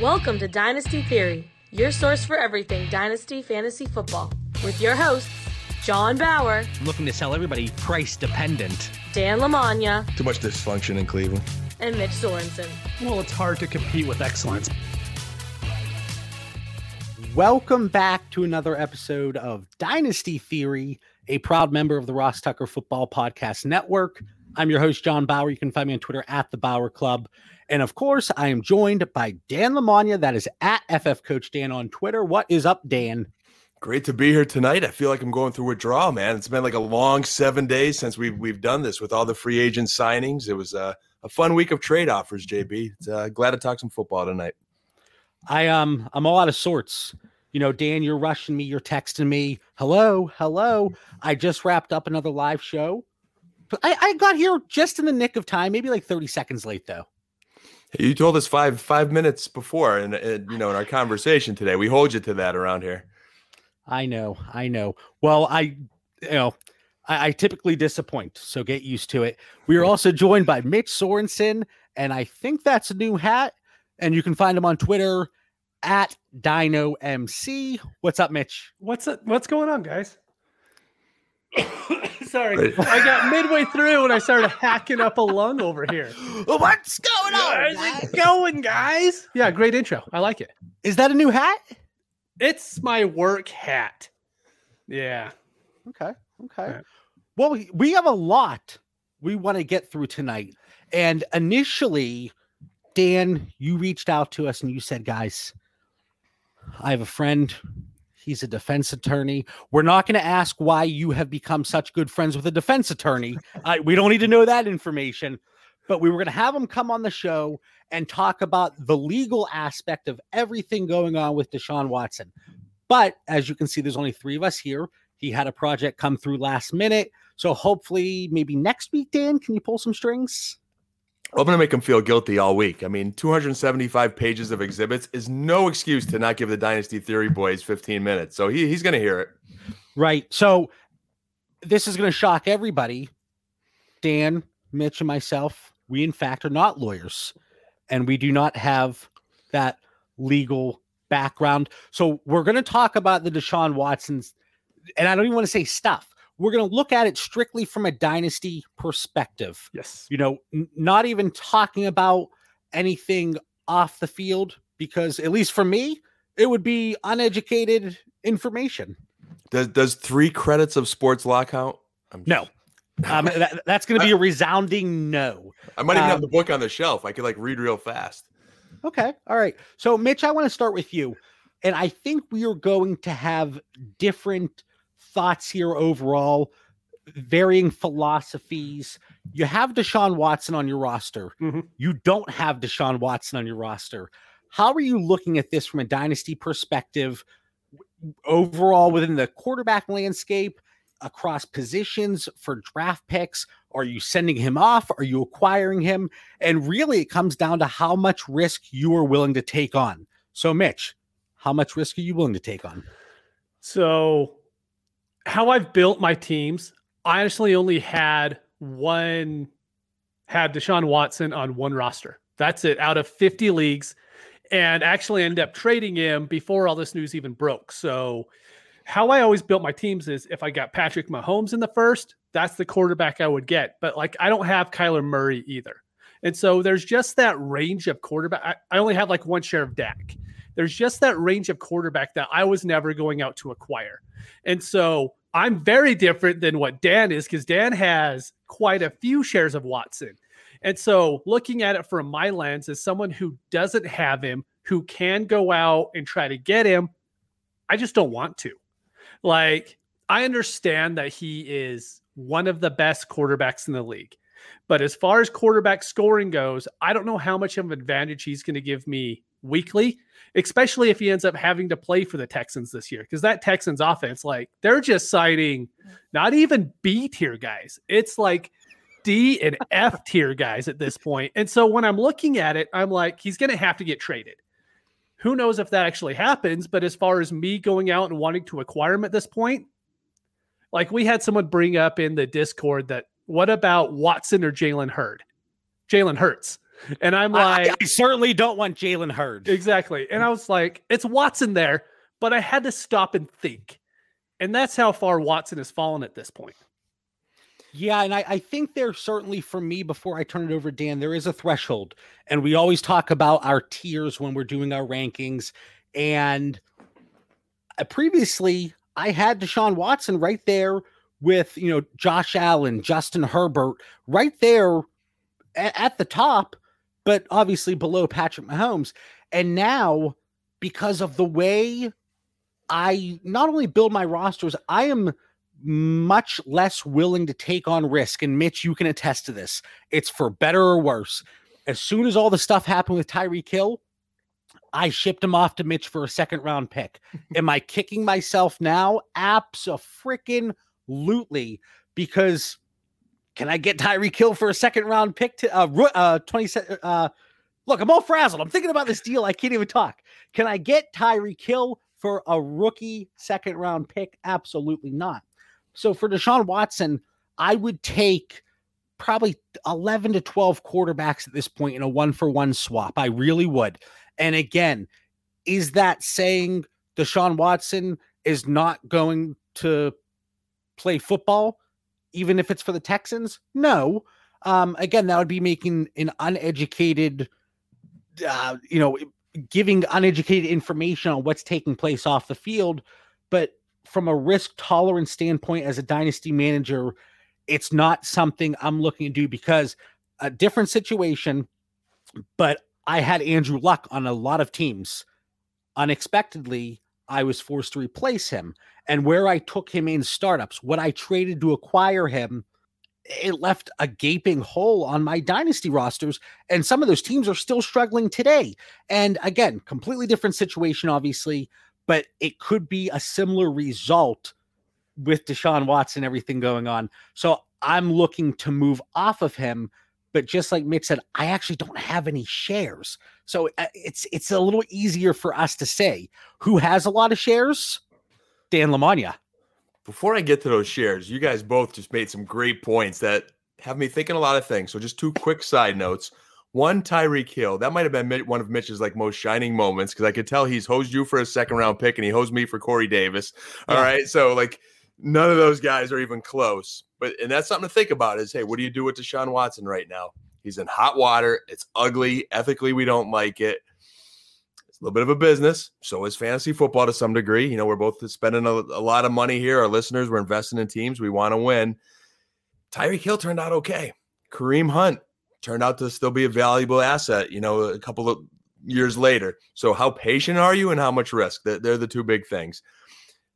Welcome to Dynasty Theory, your source for everything Dynasty Fantasy Football, with your hosts, John Bauer, looking to sell everybody price dependent. Dan Lamagna, Too much dysfunction in Cleveland. and Mitch Sorensen. Well, it's hard to compete with excellence. Welcome back to another episode of Dynasty Theory, a proud member of the Ross Tucker Football Podcast Network. I'm your host, John Bauer. You can find me on Twitter at the Bauer Club. And of course, I am joined by Dan Lamagna. That is at FF Coach Dan on Twitter. What is up, Dan? Great to be here tonight. I feel like I'm going through withdrawal, man. It's been like a long seven days since we've we've done this with all the free agent signings. It was a, a fun week of trade offers, JB. It's, uh, glad to talk some football tonight. I um I'm all out of sorts. You know, Dan, you're rushing me, you're texting me. Hello, hello. I just wrapped up another live show. But I, I got here just in the nick of time, maybe like 30 seconds late though. You told us five five minutes before, and you know in our conversation today, we hold you to that around here. I know, I know. Well, I you know, I, I typically disappoint, so get used to it. We are hmm. also joined by Mitch Sorensen, and I think that's a new hat. And you can find him on Twitter at Dyno MC. What's up, Mitch? What's it, what's going on, guys? Sorry, I got midway through and I started hacking up a lung over here. What's going on? How's it going, guys? Yeah, great intro. I like it. Is that a new hat? It's my work hat. Yeah. Okay. Okay. Yeah. Well, we have a lot we want to get through tonight. And initially, Dan, you reached out to us and you said, guys, I have a friend. He's a defense attorney. We're not going to ask why you have become such good friends with a defense attorney. I, we don't need to know that information, but we were going to have him come on the show and talk about the legal aspect of everything going on with Deshaun Watson. But as you can see, there's only three of us here. He had a project come through last minute. So hopefully, maybe next week, Dan, can you pull some strings? I'm going to make him feel guilty all week. I mean, 275 pages of exhibits is no excuse to not give the Dynasty Theory boys 15 minutes. So he, he's going to hear it. Right. So this is going to shock everybody. Dan, Mitch, and myself, we in fact are not lawyers and we do not have that legal background. So we're going to talk about the Deshaun Watson's, and I don't even want to say stuff. We're going to look at it strictly from a dynasty perspective. Yes. you know, n- not even talking about anything off the field because at least for me, it would be uneducated information. Does does three credits of sports law count? I'm No. Um, that, that's going to be a resounding no. I might even have Um, the book on the shelf. I could like read real fast. Okay. All right. So, Mitch, I want to start with you. And I think we are going to have different thoughts here overall, varying philosophies. You have Deshaun Watson on your roster. Mhm. You don't have Deshaun Watson on your roster. How are you looking at this from a dynasty perspective, overall within the quarterback landscape, across positions for draft picks? Are you sending him off? Are you acquiring him? And really, it comes down to how much risk you are willing to take on. So, Mitch, how much risk are you willing to take on? So, how I've built my teams, I honestly only had one, had Deshaun Watson on one roster. That's it out of 50 leagues. And actually ended up trading him before all this news even broke. So, how I always built my teams is if I got Patrick Mahomes in the first, that's the quarterback I would get. But like, I don't have Kyler Murray either. And so there's just that range of quarterback. I, I only have like one share of Dak. There's just that range of quarterback that I was never going out to acquire. And so I'm very different than what Dan is because Dan has quite a few shares of Watson. And so looking at it from my lens as someone who doesn't have him, who can go out and try to get him, I just don't want to. Like, I understand that he is one of the best quarterbacks in the league. But as far as quarterback scoring goes, I don't know how much of an advantage he's going to give me weekly, especially if he ends up having to play for the Texans this year. Because that Texans offense, like, they're just citing not even B tier guys. It's like D and F tier guys at this point. And so when I'm looking at it, I'm like, he's going to have to get traded. Who knows if that actually happens? But as far as me going out and wanting to acquire him at this point, like we had someone bring up in the Discord that what about Watson or Jalen Hurd? Jalen Hurts. And I'm like, I certainly don't want Jalen Hurd. exactly. And I was like, it's Watson there, but I had to stop and think. And that's how far Watson has fallen at this point. Yeah, and I, I think there certainly for me, before I turn it over Dan, there is a threshold. And we always talk about our tiers when we're doing our rankings. And uh, previously, I had Deshaun Watson right there with, you know, Josh Allen, Justin Herbert, right there at, at the top, but obviously below Patrick Mahomes. And now, because of the way I not only build my rosters, I am much less willing to take on risk. And Mitch, you can attest to this. It's for better or worse. As soon as all the stuff happened with Tyreek Hill, I shipped him off to Mitch for a second round pick. Am I kicking myself now? Absolutely. Because can I get Tyreek Hill for a second round pick to uh, uh 20 uh look, I'm all frazzled. I'm thinking about this deal. I can't even talk. Can I get Tyreek Hill for a rookie second round pick? Absolutely not. So for Deshaun Watson, I would take probably 11 to 12 quarterbacks at this point in a one for one swap. I really would. And again, is that saying Deshaun Watson is not going to play football, even if it's for the Texans? No. Um, again, that would be making an uneducated, uh, you know, giving uneducated information on what's taking place off the field. But from a risk tolerance standpoint, as a dynasty manager, it's not something I'm looking to do because a different situation. But I had Andrew Luck on a lot of teams. Unexpectedly, I was forced to replace him. And where I took him in startups, what I traded to acquire him, it left a gaping hole on my dynasty rosters. And some of those teams are still struggling today. And again, completely different situation, obviously, but it could be a similar result with Deshaun Watson, everything going on. So I'm looking to move off of him. But just like Mitch said, I actually don't have any shares. So uh, it's it's a little easier for us to say who has a lot of shares. Dan Lamagna. Before I get to those shares, you guys both just made some great points that have me thinking a lot of things. So just two quick side notes. One, Tyreek Hill. That might have been one of Mitch's like most shining moments because I could tell he's hosed you for a second round pick and he hosed me for Corey Davis. All Yeah. right, so like none of those guys are even close. But and that's something to think about. Is hey, what do you do with Deshaun Watson right now? He's in hot water. It's ugly. Ethically, we don't like it. A little bit of a business. So is fantasy football to some degree. You know, we're both spending a, a lot of money here. Our listeners, we're investing in teams. We want to win. Tyreek Hill turned out okay. Kareem Hunt turned out to still be a valuable asset, you know, a couple of years later. So, how patient are you and how much risk? They're the two big things.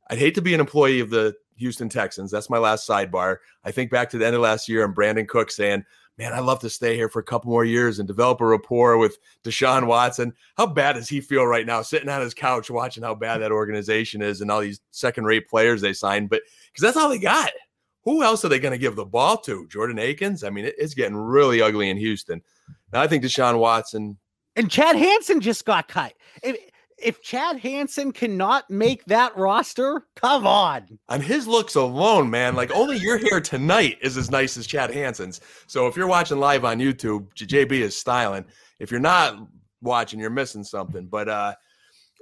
I'd hate to be an employee of the Houston Texans. That's my last sidebar. I think back to the end of last year and Brandin Cooks saying, Man, I'd love to stay here for a couple more years and develop a rapport with Deshaun Watson. How bad does he feel right now sitting on his couch watching how bad that organization is and all these second rate players they signed? But because that's all they got. Who else are they going to give the ball to? Jordan Akins? I mean, it's getting really ugly in Houston. Now, I think Deshaun Watson, And Chad Hansen just got cut. If Chad Hansen cannot make that roster, come on. on his looks alone, man, like only your hair tonight is as nice as Chad Hansen's. So if you're watching live on YouTube, JB is styling. If you're not watching, you're missing something. But uh,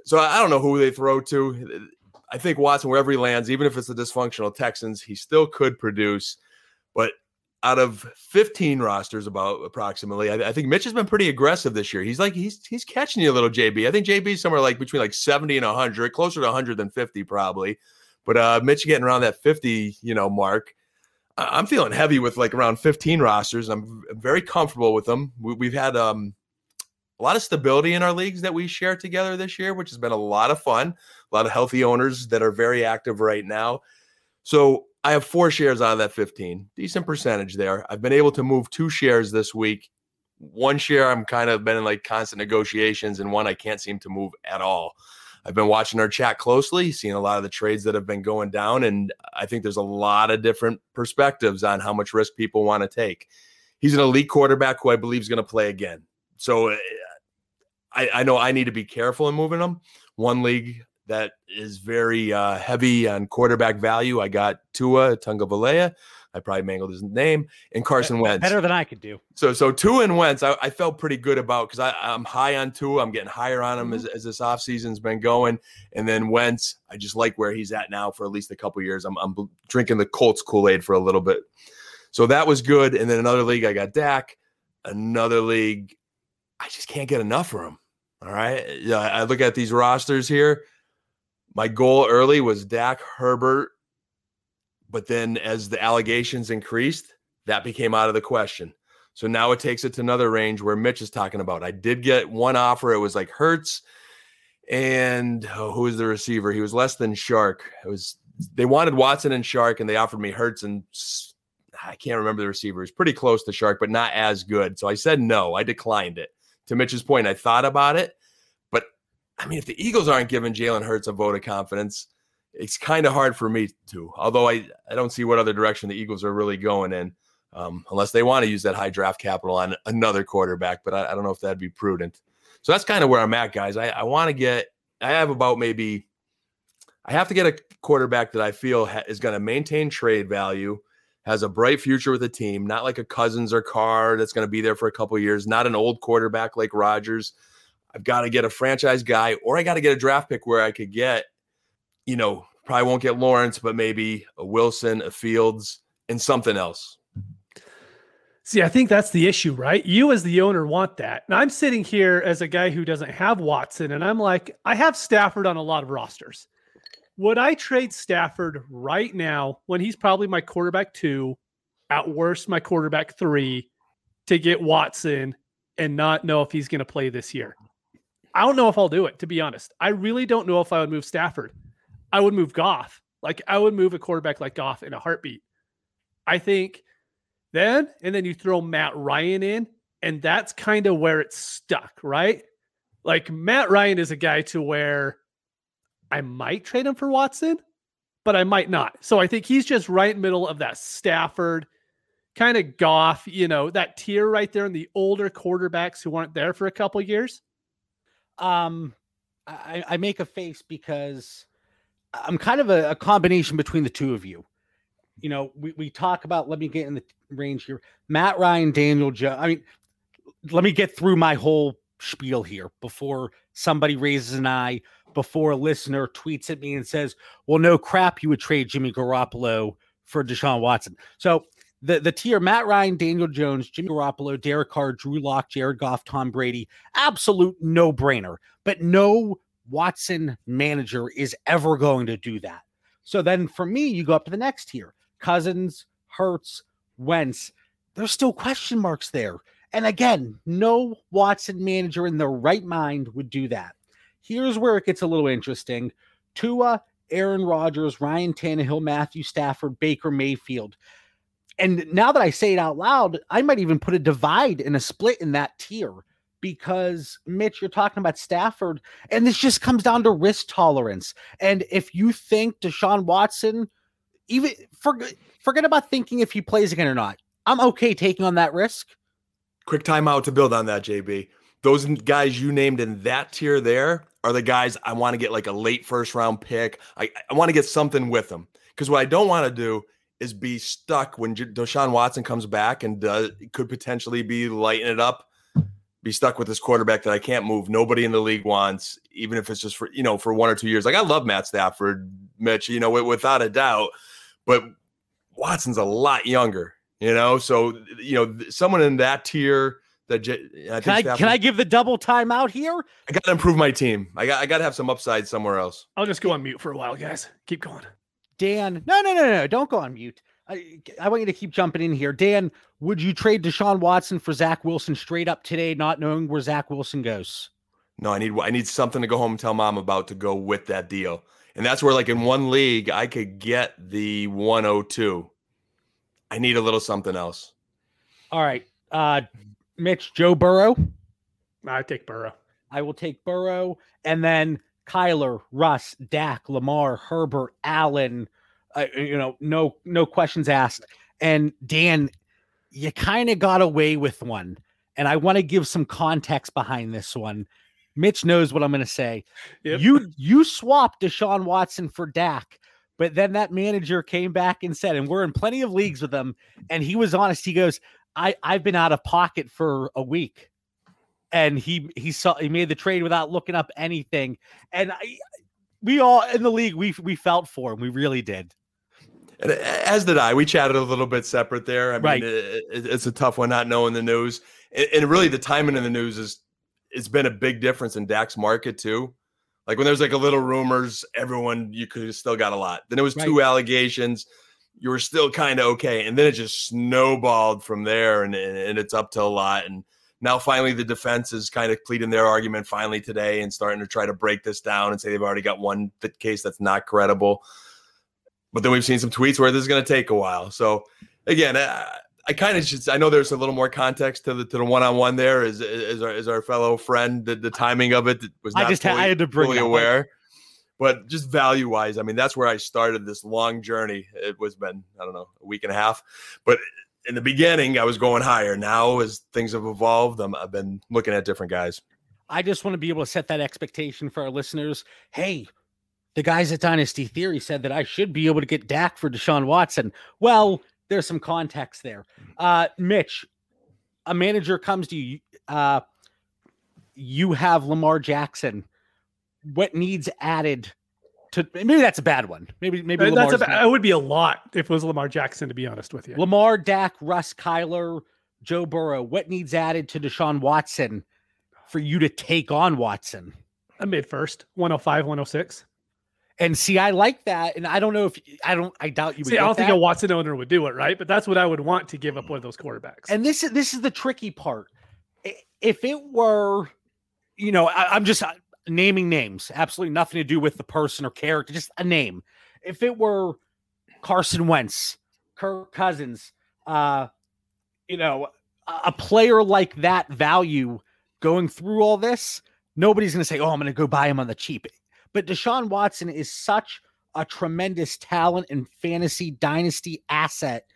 so I don't know who they throw to. I think Watson, wherever he lands, even if it's the dysfunctional Texans, he still could produce. But out of 15 rosters, about approximately, I, I think Mitch has been pretty aggressive this year. He's like he's he's catching you a little, JB. I think JB's somewhere like between like 70 and 100, closer to 100 than 50 probably. But uh, Mitch getting around that 50, you know, mark. I- I'm feeling heavy with like around 15 rosters. I'm very comfortable with them. We, we've had um, a lot of stability in our leagues that we share together this year, which has been a lot of fun. A lot of healthy owners that are very active right now. So I have four shares out of that 15, decent percentage there. I've been able to move two shares this week. One share I'm kind of been in like constant negotiations, and one I can't seem to move at all. I've been watching our chat closely, seeing a lot of the trades that have been going down, and I think there's a lot of different perspectives on how much risk people want to take. He's an elite quarterback who I believe is going to play again. So uh, I, I know I need to be careful in moving him. One league that is very uh, heavy on quarterback value. I got Tua Tungavalea. I probably mangled his name, and Carson Wentz. Better than I could do. So so Tua and Wentz, I, I felt pretty good about because I'm high on Tua. I'm getting higher on him Mm-hmm. as, as this offseason's been going. And then Wentz, I just like where he's at now for at least a couple years. I'm, I'm drinking the Colts Kool-Aid for a little bit. So that was good. And then another league, I got Dak. Another league, I just can't get enough for him. All right. Yeah, I look at these rosters here. My goal early was Dak Herbert. But then as the allegations increased, that became out of the question. So now it takes it to another range where Mitch is talking about. I did get one offer. It was like Hurts and oh, who was the receiver? He was less than Chark. It was they wanted Watson and Chark, and they offered me Hurts and I can't remember the receiver. It was pretty close to Chark, but not as good. So I said no. I declined it. To Mitch's point, I thought about it, I mean, if the Eagles aren't giving Jalen Hurts a vote of confidence, it's kind of hard for me to. Although I, I don't see what other direction the Eagles are really going in, um, unless they want to use that high draft capital on another quarterback. But I, I don't know if that'd be prudent. So that's kind of where I'm at, guys. I, I want to get. I have about maybe. I have to get a quarterback that I feel ha- is going to maintain trade value, has a bright future with the team, not like a Cousins or Carr that's going to be there for a couple years, not an old quarterback like Rodgers. I've got to get a franchise guy, or I got to get a draft pick where I could get, you know, probably won't get Lawrence, but maybe a Wilson, a Fields, and something else. See, I think that's the issue, right? You as the owner want that. And I'm sitting here as a guy who doesn't have Watson, and I'm like, I have Stafford on a lot of rosters. Would I trade Stafford right now when he's probably my quarterback two, at worst my quarterback three, to get Watson and not know if he's going to play this year? I don't know if I'll do it, to be honest. I really don't know if I would move Stafford. I would move Goff. Like I would move a quarterback like Goff in a heartbeat. I think then, and then you throw Matt Ryan in, and that's kind of where it's stuck, right? Like Matt Ryan is a guy to where I might trade him for Watson, but I might not. So I think he's just right middle of that Stafford kind of Goff, you know, that tier right there in the older quarterbacks who aren't there for a couple years. Um, I, I make a face because I'm kind of a, a combination between the two of you. You know, we, we talk about, let me get in the range here. Matt Ryan, Daniel Jones. I mean, let me get through my whole spiel here before somebody raises an eye, before a listener tweets at me and says, well, no crap, you would trade Jimmy Garoppolo for Deshaun Watson. So the, the tier Matt Ryan, Daniel Jones, Jimmy Garoppolo, Derek Carr, Drew Lock, Jared Goff, Tom Brady, absolute no brainer. But no Watson manager is ever going to do that. So then for me, you go up to the next tier Cousins, Hurts, Wentz. There's still question marks there. And again, no Watson manager in their right mind would do that. Here's where it gets a little interesting Tua, Aaron Rodgers, Ryan Tannehill, Matthew Stafford, Baker Mayfield. And now that I say it out loud, I might even put a divide and a split in that tier because Mitch, you're talking about Stafford, and this just comes down to risk tolerance. And if you think Deshaun Watson, even forget forget about thinking if he plays again or not, I'm okay taking on that risk. Quick timeout to build on that, JB. Those guys you named in that tier there are the guys I want to get like a late first round pick. I, I want to get something with them because what I don't want to do is be stuck when J- Deshaun Watson comes back and does could potentially be lighting it up. Be stuck with this quarterback that I can't move. Nobody in the league wants, even if it's just for you know for one or two years. Like I love Matt Stafford, Mitch, you know, without a doubt, but Watson's a lot younger, you know. So you know, someone in that tier that J- I Can I think can I give the double timeout here? I got to improve my team. I got I got to have some upside somewhere else. I'll just go on mute for a while, guys. Keep going. Dan, no, no, no, no, don't go on mute. I, I want you to keep jumping in here. Dan, would you trade Deshaun Watson for Zach Wilson straight up today, not knowing where Zach Wilson goes? No, I need I need something to go home and tell mom about to go with that deal. And that's where like in one league I could get the 102. I need a little something else. All right. Uh Mitch, Joe Burrow. I take Burrow. I will take Burrow. And then Kyler, Russ, Dak, Lamar, Herbert, Allen. Uh, you know, no, no questions asked. And Dan, you kind of got away with one. And I want to give some context behind this one. Mitch knows what I'm going to say. Yep. You you swapped Deshaun Watson for Dak, But then that manager came back and said, and we're in plenty of leagues with him, and he was honest. He goes, I, I've been out of pocket for a week. And he he saw he made the trade without looking up anything. And I, we all in the league, we we felt for him. We really did. And uh, as did I. We chatted a little bit separate there. I mean, Right. it, it- it's a tough one not knowing the news. And, really, the timing of the news is it's been a big difference in Dak's market too. Like when there's like a little rumors, everyone you could still got a lot. Then it was two allegations, you were still kind of okay, and then it just snowballed from there, and, and and it's up to a lot. And now finally, the defense is kind of pleading their argument finally today and starting to try to break this down and say they've already got one case that's not credible. But then we've seen some tweets where this is going to take a while. So again, I, I kind of just I know there's a little more context to the to the one on one there. Is is our is our fellow friend the, the timing of it was I not just had- I fully, had to bring fully it up. aware. But just value wise, I mean that's where I started this long journey. It was been I don't know a week and a half, but in the beginning I was going higher. Now as things have evolved, I'm, I've been looking at different guys. I just want to be able to set that expectation for our listeners. Hey, the guys at Dynasty Theory said that I should be able to get Dak for Deshaun Watson. Well, there's some context there. Uh, Mitch, a manager comes to you. Uh, you have Lamar Jackson. What needs added to maybe that's a bad one. Maybe maybe Uh, That's Lamar's a, it would be a lot if it was Lamar Jackson, to be honest with you. Lamar, Dak, Russ, Kyler, Joe Burrow. What needs added to Deshaun Watson for you to take on Watson? A mid first, 105, 106. And see, I like that. And I don't know if I don't. I doubt you would. See, I don't think that. a Watson owner would do it, right? But that's what I would want to give up one of those quarterbacks. And this is this is the tricky part. If it were, you know, I, I'm just naming names. Absolutely nothing to do with the person or character. Just a name. If it were Carson Wentz, Kirk Cousins, uh, you know, a, player like that value going through all this, nobody's going to say, "Oh, I'm going to go buy him on the cheap." But Deshaun Watson is such a tremendous talent and fantasy dynasty asset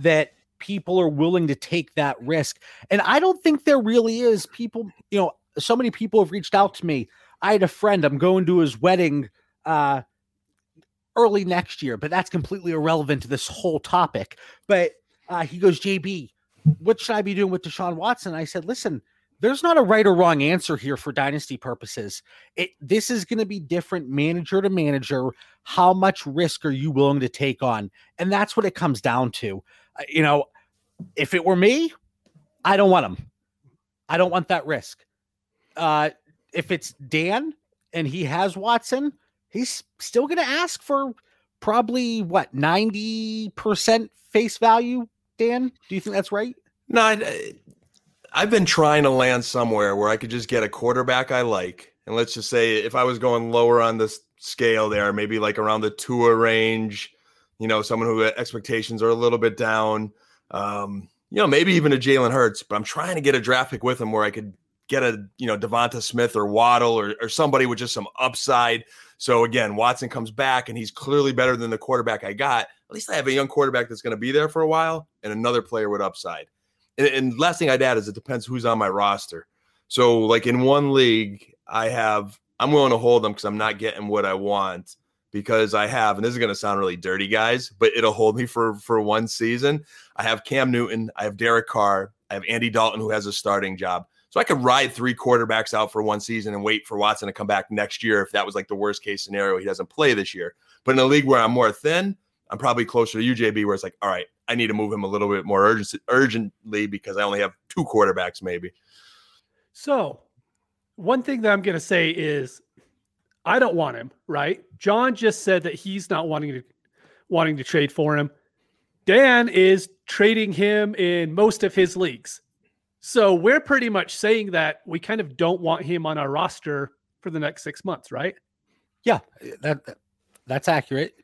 that people are willing to take that risk. And I don't think there really is people, you know, so many people have reached out to me. I had a friend, I'm going to his wedding uh early next year, but that's completely irrelevant to this whole topic. But uh he goes, JB, what should I be doing with Deshaun Watson? I said, listen, there's not a right or wrong answer here for dynasty purposes. It this is going to be different manager to manager. How much risk are you willing to take on? And that's what it comes down to. Uh, You know, if it were me, I don't want him. I don't want that risk. Uh, if it's Dan and he has Watson, he's still going to ask for probably what 90% face value. Dan, do you think that's right? No, I, I've been trying to land somewhere where I could just get a quarterback I like. And let's just say if I was going lower on this scale there, maybe like around the Tua range, you know, someone who expectations are a little bit down. Um, you know, maybe even a Jalen Hurts, but I'm trying to get a draft pick with him where I could get a, you know, DeVonta Smith or Waddle or, or somebody with just some upside. So again, Watson comes back and he's clearly better than the quarterback I got. At least I have a young quarterback that's going to be there for a while and another player with upside. And, and last thing I'd add is it depends who's on my roster. So, like in one league, I have I'm willing to hold them because I'm not getting what I want because I have, and this is going to sound really dirty, guys, but it'll hold me for for one season. I have Cam Newton, I have Derek Carr, I have Andy Dalton who has a starting job. So I could ride three quarterbacks out for one season and wait for Watson to come back next year if that was like the worst case scenario. He doesn't play this year. But in a league where I'm more thin, I'm probably closer to UJB where it's like, all right, I need to move him a little bit more urgent, urgently because I only have two quarterbacks, maybe. So, one thing that I'm going to say is I don't want him, right? John just said that he's not wanting to wanting to trade for him. Dan is trading him in most of his leagues. So, we're pretty much saying that we kind of don't want him on our roster for the next 6 months, right? Yeah, that, that- that's accurate.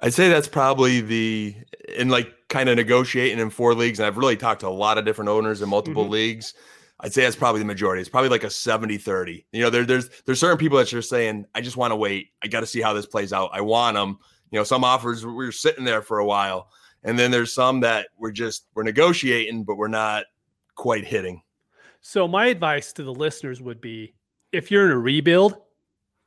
I'd say that's probably the in like kind of negotiating in four leagues. And I've really talked to a lot of different owners in multiple Mhm. leagues. I'd say that's probably the majority. It's probably like a 70 30. You know, there, there's there's certain people that are saying, I just want to wait. I got to see how this plays out. I want them. You know, some offers we were sitting there for a while. And then there's some that we're just we're negotiating, but we're not quite hitting. So, my advice to the listeners would be if you're in a rebuild,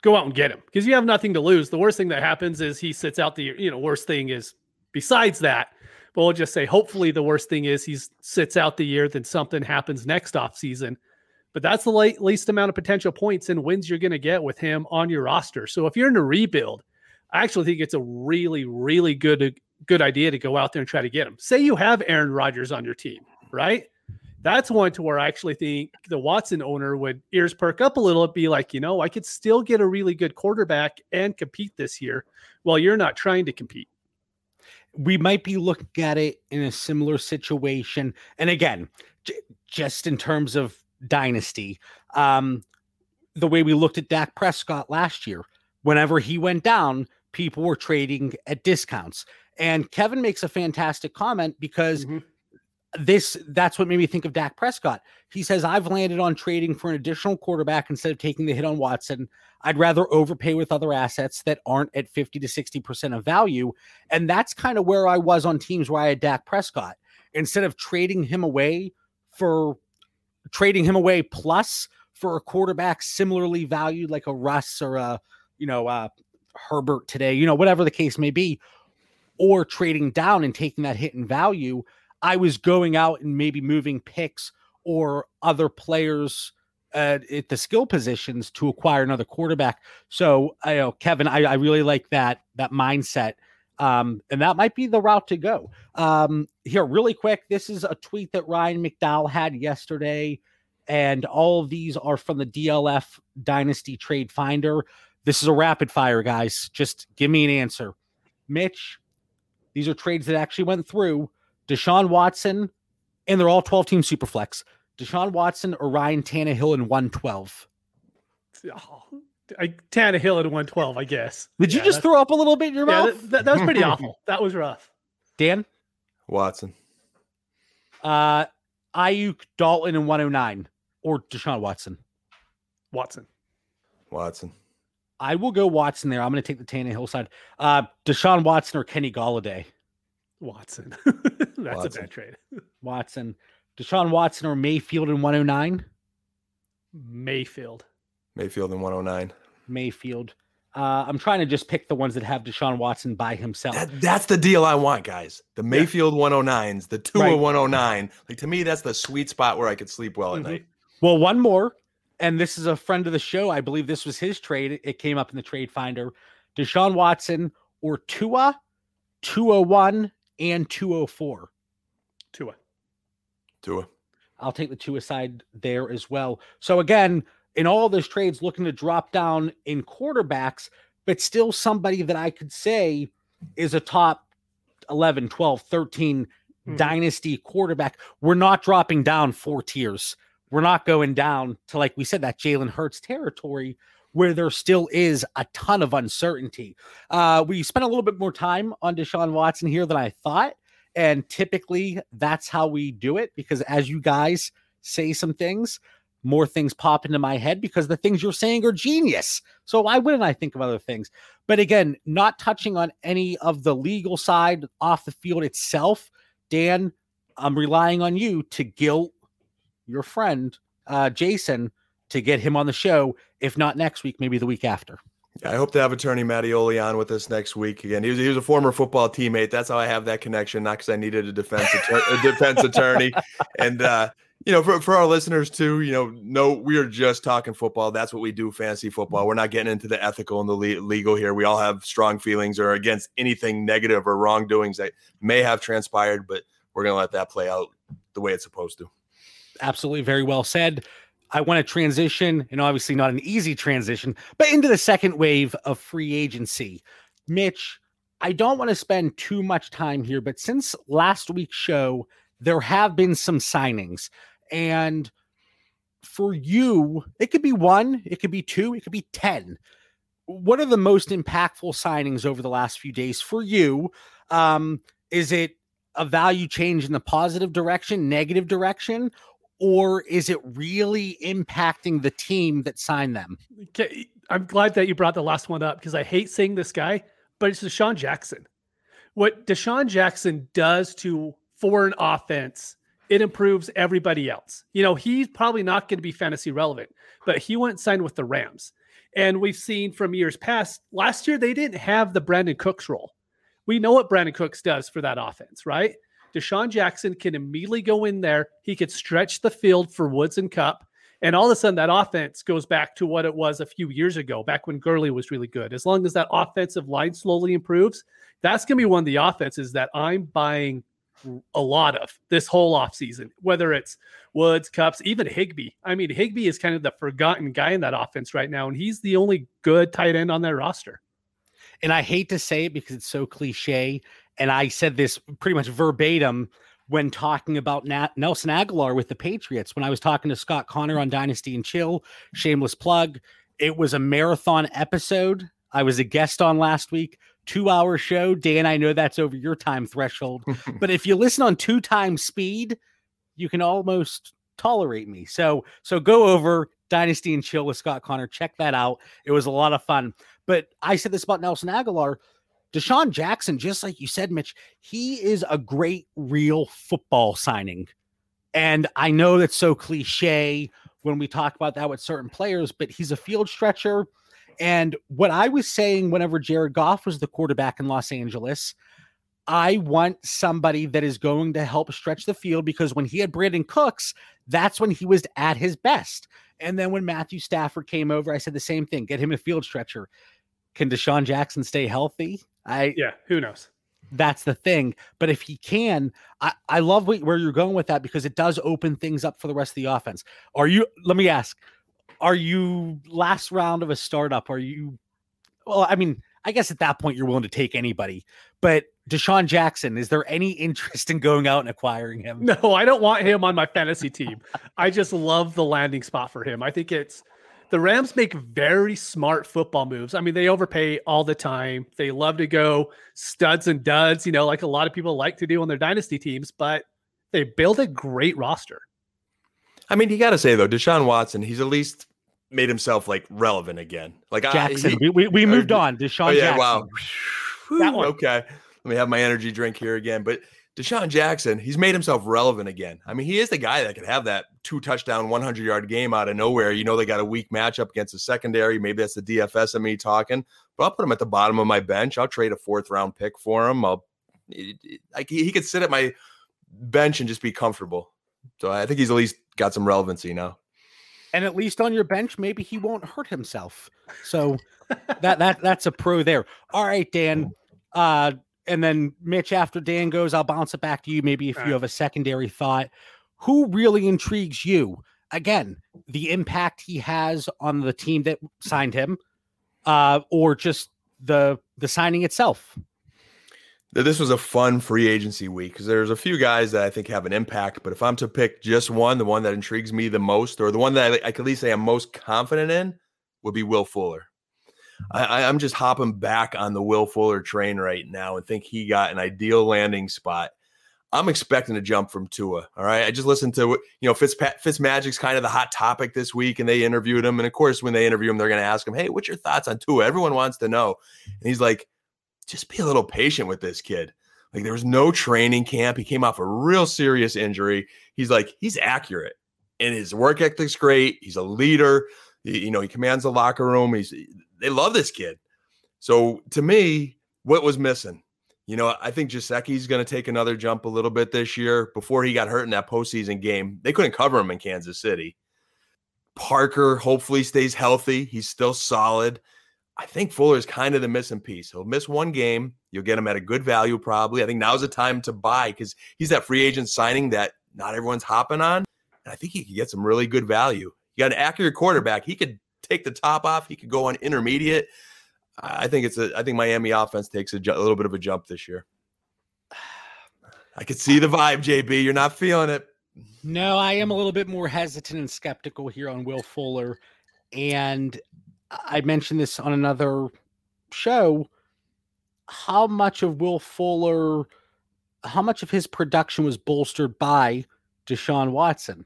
go out and get him because you have nothing to lose. The worst thing that happens is he sits out the year. you know worst thing is besides that. But we'll just say hopefully the worst thing is he sits out the year, then something happens next off season. But that's the least amount of potential points and wins you're going to get with him on your roster. So if you're in a rebuild, I actually think it's a really, really good good idea to go out there and try to get him. Say you have Aaron Rodgers on your team, right? That's one to where I actually think the Watson owner would ears perk up a little and be like, you know, I could still get a really good quarterback and compete this year while you're not trying to compete. We might be looking at it in a similar situation. And again, j- just in terms of dynasty, um, the way we looked at Dak Prescott last year, whenever he went down, people were trading at discounts. And Kevin makes a fantastic comment because mm-hmm. This that's what made me think of Dak Prescott. He says, I've landed on trading for an additional quarterback instead of taking the hit on Watson. I'd rather overpay with other assets that aren't at 50 to 60% of value. And that's kind of where I was on teams where I had Dak Prescott. Instead of trading him away for trading him away plus for a quarterback similarly valued like a Russ or a, you know, uh, Herbert today, you know, whatever the case may be, or trading down and taking that hit in value, I was going out and maybe moving picks or other players uh, at the skill positions to acquire another quarterback. So, know Kevin, I, I really like that that mindset. Um, and that might be the route to go. Um, here, really quick, this is a tweet that Ryan McDowell had yesterday, and all of these are from the DLF Dynasty Trade Finder. This is a rapid fire, guys. Just give me an answer. Mitch, these are trades that actually went through. Deshaun Watson, and they're all 12 team superflex. Deshaun Watson or Ryan Tannehill in 112. Oh, I, Tannehill in 112, I guess. Did you just throw up a little bit in your yeah, mouth? That, that, was pretty awful. That was rough. Dan? Watson. Uh, Aiyuk, Dalton in 109 or Deshaun Watson? Watson. Watson. I will go Watson there. I'm going to take the Tannehill side. Uh, Deshaun Watson or Kenny Golladay? Watson. That's Watson. a bad trade. Watson. Deshaun Watson or Mayfield in 109? Mayfield. Mayfield in 109. Mayfield. Uh, I'm trying to just pick the ones that have Deshaun Watson by himself. That, that's the deal I want, guys. The Mayfield yeah. 109s, the Tua right. 109. Like to me, that's the sweet spot where I could sleep well at mm-hmm. night. Well, one more and this is a friend of the show. I believe this was his trade. It came up in the trade finder. Deshaun Watson or Tua, 201 and 204. Tua. Tua. I'll take the Tua side there as well. So again, in all those trades, looking to drop down in quarterbacks, but still somebody that I could say is a top 11, 12, 13 mm-hmm. dynasty quarterback. We're not dropping down four tiers we're not going down to like we said that Jalen Hurts territory where there still is a ton of uncertainty. Uh, we spent a little bit more time on Deshaun Watson here than I thought, and typically that's how we do it because as you guys say some things, more things pop into my head because the things you're saying are genius. So why wouldn't I think of other things? But again, not touching on any of the legal side off the field itself, Dan, I'm relying on you to guilt your friend uh, Jason to get him on the show. If not next week, maybe the week after. I hope to have attorney Mattioli on with us next week. Again, he was, he was a former football teammate. That's how I have that connection, not because I needed a defense a defense attorney. And uh, you know, for, for our listeners too, you know, no, we are just talking football. That's what we do, fantasy football. We're not getting into the ethical and the le- legal here. We all have strong feelings or against anything negative or wrongdoings that may have transpired, but we're gonna let that play out the way it's supposed to absolutely very well said. I want to transition, and obviously not an easy transition, but into the second wave of free agency. Mitch, I don't want to spend too much time here, but since last week's show, there have been some signings. And for you, it could be one, it could be two, it could be 10. What are the most impactful signings over the last few days for you? Um, is it a value change in the positive direction, negative direction, or is it really impacting the team that signed them? Okay. I'm glad that you brought the last one up because I hate saying this guy, but it's DeSean Jackson. What DeSean Jackson does to for an offense it improves everybody else. You know, he's probably not going to be fantasy relevant, but he went signed with the Rams. And we've seen from years past, last year they didn't have the Brandin Cooks role. We know what Brandin Cooks does for that offense, right? DeSean Jackson can immediately go in there. He could stretch the field for Woods and Kupp. And all of a sudden, that offense goes back to what it was a few years ago, back when Gurley was really good. As long as that offensive line slowly improves, that's going to be one of the offenses that I'm buying a lot of this whole offseason, whether it's Woods, Kupps, even Higbee. I mean, Higbee is kind of the forgotten guy in that offense right now, and he's the only good tight end on their roster. And I hate to say it because it's so cliche. And I said this pretty much verbatim when talking about Nat- Nelson Agholor with the Patriots. When I was talking to Scott Connor on Dynasty and Chill, shameless plug, it was a marathon episode. I was a guest on last week, two hour show. Dan, I know that's over your time threshold, but if you listen on two times speed, you can almost tolerate me. So, so go over Dynasty and Chill with Scott Connor. Check that out. It was a lot of fun. But I said this about Nelson Agholor. DeSean Jackson, just like you said, Mitch, he is a great real football signing. And I know that's so cliche when we talk about that with certain players, but he's a field stretcher. And what I was saying whenever Jared Goff was the quarterback in Los Angeles, I want somebody that is going to help stretch the field because when he had Brandin Cooks, that's when he was at his best. And then when Matthew Stafford came over, I said the same thing get him a field stretcher. Can DeSean Jackson stay healthy? I yeah, who knows? That's the thing. But if he can, I, I love what, where you're going with that because it does open things up for the rest of the offense. Are you, let me ask, are you last round of a startup? Are you, well, I mean, I guess at that point you're willing to take anybody, but DeSean Jackson, is there any interest in going out and acquiring him? No, I don't want him on my fantasy team. I just love the landing spot for him. I think it's the Rams make very smart football moves. I mean, they overpay all the time. They love to go studs and duds, you know, like a lot of people like to do on their dynasty teams, but they build a great roster. I mean, you got to say though, Deshaun Watson, he's at least made himself like relevant again. Like Jackson, I, he, we, we uh, moved on. Deshaun oh, yeah, Jackson. Wow. that one. Okay, let me have my energy drink here again. But DeSean Jackson, he's made himself relevant again. I mean, he is the guy that could have that two touchdown, 100 yard game out of nowhere. You know, they got a weak matchup against the secondary. Maybe that's the DFS of me talking, but I'll put him at the bottom of my bench. I'll trade a fourth round pick for him. I'll, like, he, he could sit at my bench and just be comfortable. So I think he's at least got some relevancy now. And at least on your bench, maybe he won't hurt himself. So that that that's a pro there. All right, Dan. Uh and then Mitch, after Dan goes, I'll bounce it back to you. Maybe if you have a secondary thought, who really intrigues you? Again, the impact he has on the team that signed him, uh, or just the the signing itself. This was a fun free agency week because there's a few guys that I think have an impact. But if I'm to pick just one, the one that intrigues me the most, or the one that I, I could at least say I'm most confident in, would be Will Fuller. I, I'm just hopping back on the Will Fuller train right now and think he got an ideal landing spot. I'm expecting a jump from Tua. All right. I just listened to, you know, Fitz, Fitzmagic's kind of the hot topic this week, and they interviewed him. And of course, when they interview him, they're going to ask him, Hey, what's your thoughts on Tua? Everyone wants to know. And he's like, just be a little patient with this kid. Like there was no training camp. He came off a real serious injury. He's like, he's accurate and his work ethic's great. He's a leader. He, you know, he commands the locker room. He's they love this kid. So to me, what was missing? You know, I think Gesicki's going to take another jump a little bit this year. Before he got hurt in that postseason game, they couldn't cover him in Kansas City. Parker hopefully stays healthy. He's still solid. I think Fuller is kind of the missing piece. He'll miss one game. You'll get him at a good value, probably. I think now's the time to buy because he's that free agent signing that not everyone's hopping on. And I think he could get some really good value. You got an accurate quarterback. He could take the top off. He could go on intermediate. I think it's a. I think Miami offense takes a, ju- a little bit of a jump this year. I could see the vibe, JB. You're not feeling it. No, I am a little bit more hesitant and skeptical here on Will Fuller, and I mentioned this on another show. How much of Will Fuller, how much of his production was bolstered by Deshaun Watson?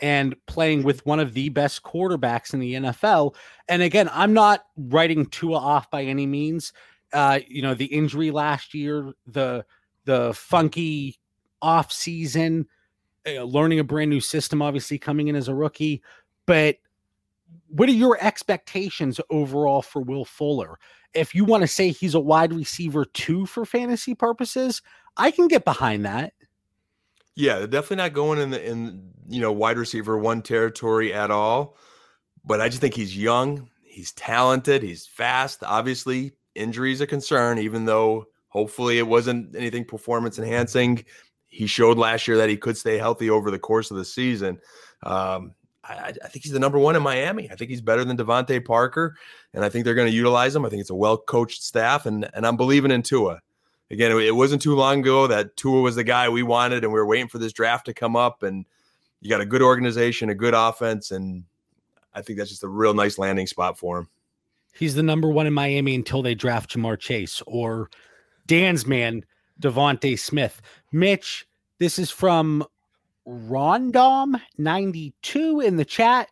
And playing with one of the best quarterbacks in the NFL. And again, I'm not writing Tua off by any means. Uh, you know, the injury last year, the the funky off season, uh, learning a brand new system, obviously coming in as a rookie. But what are your expectations overall for Will Fuller? If you want to say he's a wide receiver two for fantasy purposes, I can get behind that. Yeah, they're definitely not going in the in you know wide receiver one territory at all. But I just think he's young, he's talented, he's fast. Obviously, injuries a concern, even though hopefully it wasn't anything performance enhancing. He showed last year that he could stay healthy over the course of the season. Um, I, I, think he's the number one in Miami. I think he's better than DeVante Parker, and I think they're going to utilize him. I think it's a well coached staff, and and I'm believing in Tua. Again, it wasn't too long ago that Tua was the guy we wanted, and we were waiting for this draft to come up. And you got a good organization, a good offense, and I think that's just a real nice landing spot for him. He's the number one in Miami until they draft Ja'Marr Chase or Dan's man, DeVonta Smith. Mitch, this is from Rondom92 in the chat.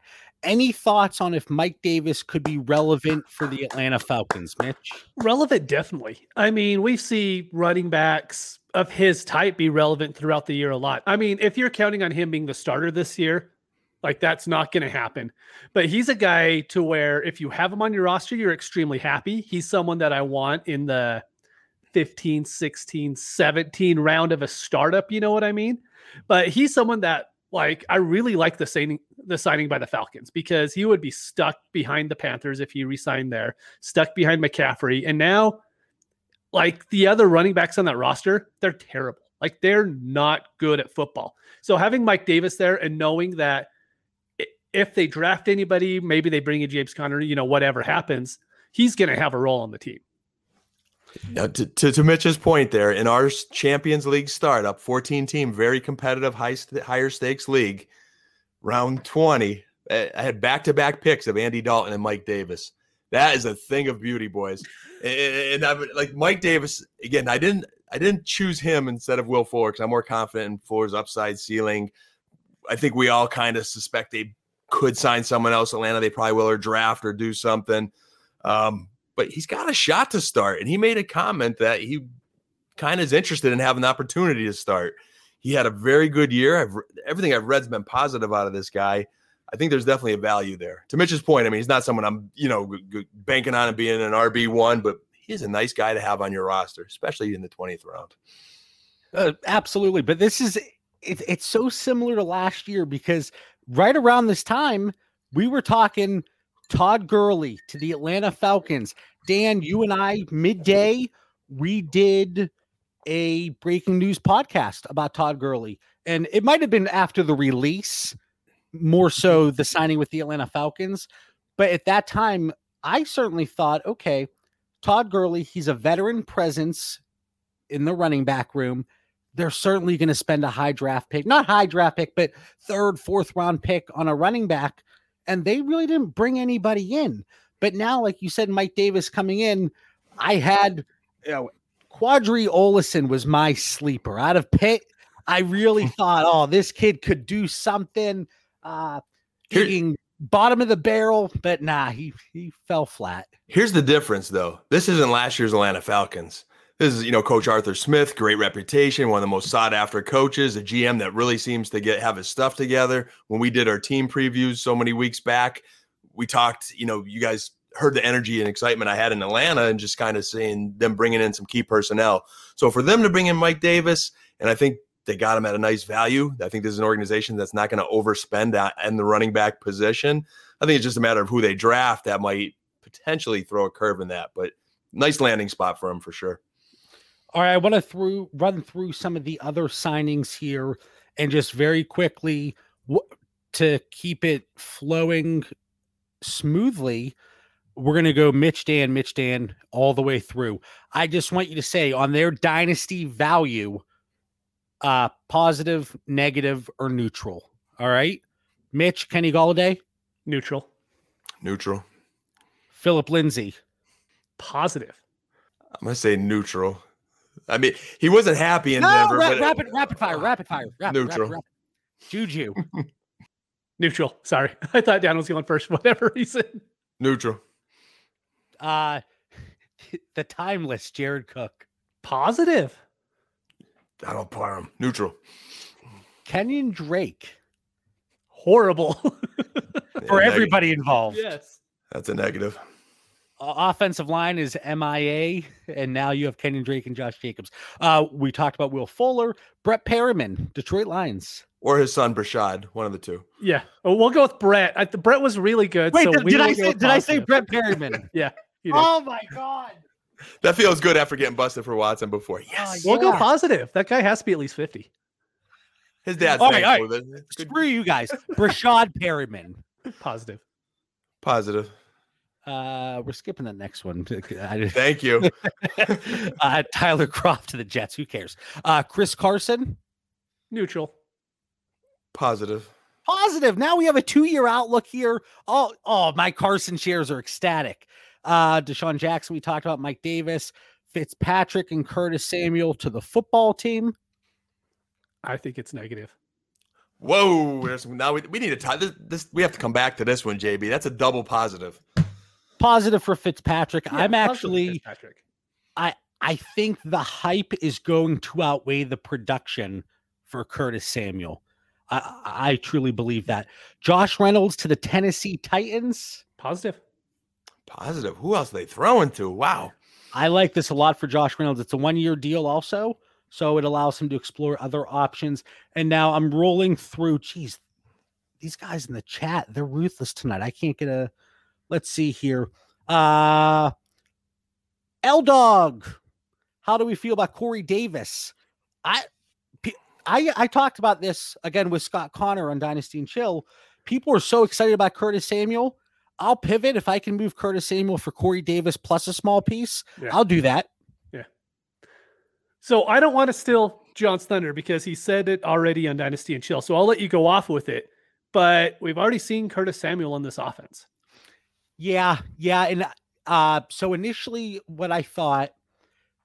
Any thoughts on if Mike Davis could be relevant for the Atlanta Falcons, Mitch? Relevant, definitely. I mean, we see running backs of his type be relevant throughout the year a lot. I mean, if you're counting on him being the starter this year, like that's not going to happen. But he's a guy to where if you have him on your roster, you're extremely happy. He's someone that I want in the 15, 16, 17 round of a startup, you know what I mean? But he's someone that like I really like the signing the signing by the Falcons because he would be stuck behind the Panthers if he resigned there, stuck behind McCaffrey. And now like the other running backs on that roster, they're terrible. Like they're not good at football. So having Mike Davis there and knowing that if they draft anybody, maybe they bring in James Conner, you know, whatever happens, he's going to have a role on the team. Now, to, to, to, Mitch's point there, in our Champions League startup, 14 team, very competitive, high, higher stakes league, round 20, I had back to back picks of Andy Dalton and Mike Davis. That is a thing of beauty, boys. And, and I like Mike Davis again. I didn't I didn't choose him instead of Will Fuller because I'm more confident in Fuller's upside ceiling. I think we all kind of suspect they could sign someone else. Atlanta, they probably will or draft or do something. Um, but he's got a shot to start. And he made a comment that he kind of is interested in having the opportunity to start. He had a very good year. I've, everything I've read has been positive out of this guy. I think there's definitely a value there. To Mitch's point, I mean, he's not someone I'm, you know, g- g- banking on and being an RB one, but he's a nice guy to have on your roster, especially in the 20th round. Uh, absolutely, but this is it, it's so similar to last year because right around this time we were talking Todd Gurley to the Atlanta Falcons. Dan, you and I, midday, we did a breaking news podcast about Todd Gurley. And it might have been after the release, more so mm-hmm. the signing with the Atlanta Falcons. But at that time, I certainly thought, okay, Todd Gurley, he's a veteran presence in the running back room. They're certainly going to spend a high draft pick, not high draft pick, but third, fourth round pick on a running back and they really didn't bring anybody in. But now, like you said, Mike Davis coming in, I had you know Qadree Ollison was my sleeper out of Pitt. I really thought, oh, this kid could do something. Uh hitting bottom of the barrel, but nah, he he fell flat. Here's the difference though. This isn't last year's Atlanta Falcons. This is, you know, Coach Arthur Smith, great reputation, one of the most sought after coaches, a GM that really seems to get have his stuff together. When we did our team previews so many weeks back, we talked, you know, you guys heard the energy and excitement I had in Atlanta and just kind of seeing them bringing in some key personnel. So for them to bring in Mike Davis, and I think they got him at a nice value. I think this is an organization that's not going to overspend that in the running back position. I think it's just a matter of who they draft that might potentially throw a curve in that, but nice landing spot for him for sure. All right, I want to through run through some of the other signings here and just very quickly w- to keep it flowing smoothly. We're going to go Mitch Dan, Mitch Dan all the way through. I just want you to say on their dynasty value, uh, positive, negative, or neutral. All right. Mitch, Kenny Golladay, neutral. Neutral. Phillip Lindsay, positive. I'm going to say neutral. I mean, he wasn't happy in no, Denver. Ra- but rapid, rapid fire, rapid fire, rapid, neutral. Rapid, rapid. Juju, neutral. Sorry, I thought Dan was going first for whatever reason. Neutral. Uh, the timeless Jared Cook, positive. I don't par him. Neutral. Kenyon Drake Horrible. for Yeah, neg- everybody involved. yes. That's a negative. Uh, offensive line is MIA, and now you have Kenyon Drake and Josh Jacobs. Uh, we talked about Will Fuller, Brett Perriman, Detroit Lions. Or his son Breshad, one of the two. Yeah. Oh, we'll go with Brett. I, the Brett was really good. Wait, so did, we did I say did I say positive. Brett Perriman? You did. oh my god! That feels good after getting busted for Watson before. Yes. yeah. We'll go positive. That guy has to be at least 50. His dad's All right, all thankful. That- it's good- Screw you guys. Breshad Perriman. Positive. Positive. Uh, we're skipping the next one. I- Thank you. uh, Tyler Kroft to the Jets. Who cares? Uh, Chris Carson. Neutral. Positive. Positive. Now we have a two-year outlook here. Oh, oh, my Carson shares are ecstatic. Uh, DeSean Jackson. We talked about Mike Davis, Fitzpatrick, and Curtis Samuel to the football team. I think it's negative. Whoa. there's- Now we, we need to tie this, this. We have to come back to this one, JB. That's a double positive. Positive for Fitzpatrick. Yeah, I'm actually. Fitzpatrick. I I think the hype is going to outweigh the production for Curtis Samuel. I, I I truly believe that. Josh Reynolds to the Tennessee Titans. Positive. Positive. Who else are they throwing to? Wow. I like this a lot for Josh Reynolds. It's a one year deal, also. So it allows him to explore other options. And now I'm rolling through. Geez, these guys in the chat, they're ruthless tonight. I can't get a. Let's see here. Uh, L Dog. How do we feel about Corey Davis? I, I, I talked about this again with Scott Connor on Dynasty and Chill. People are so excited about Curtis Samuel. I'll pivot if I can move Curtis Samuel for Corey Davis plus a small piece. Yeah. I'll do that. Yeah. So I don't want to steal John's thunder because he said it already on Dynasty and Chill. So I'll let you go off with it. But we've already seen Curtis Samuel in this offense. Yeah, yeah, and uh, so initially, what I thought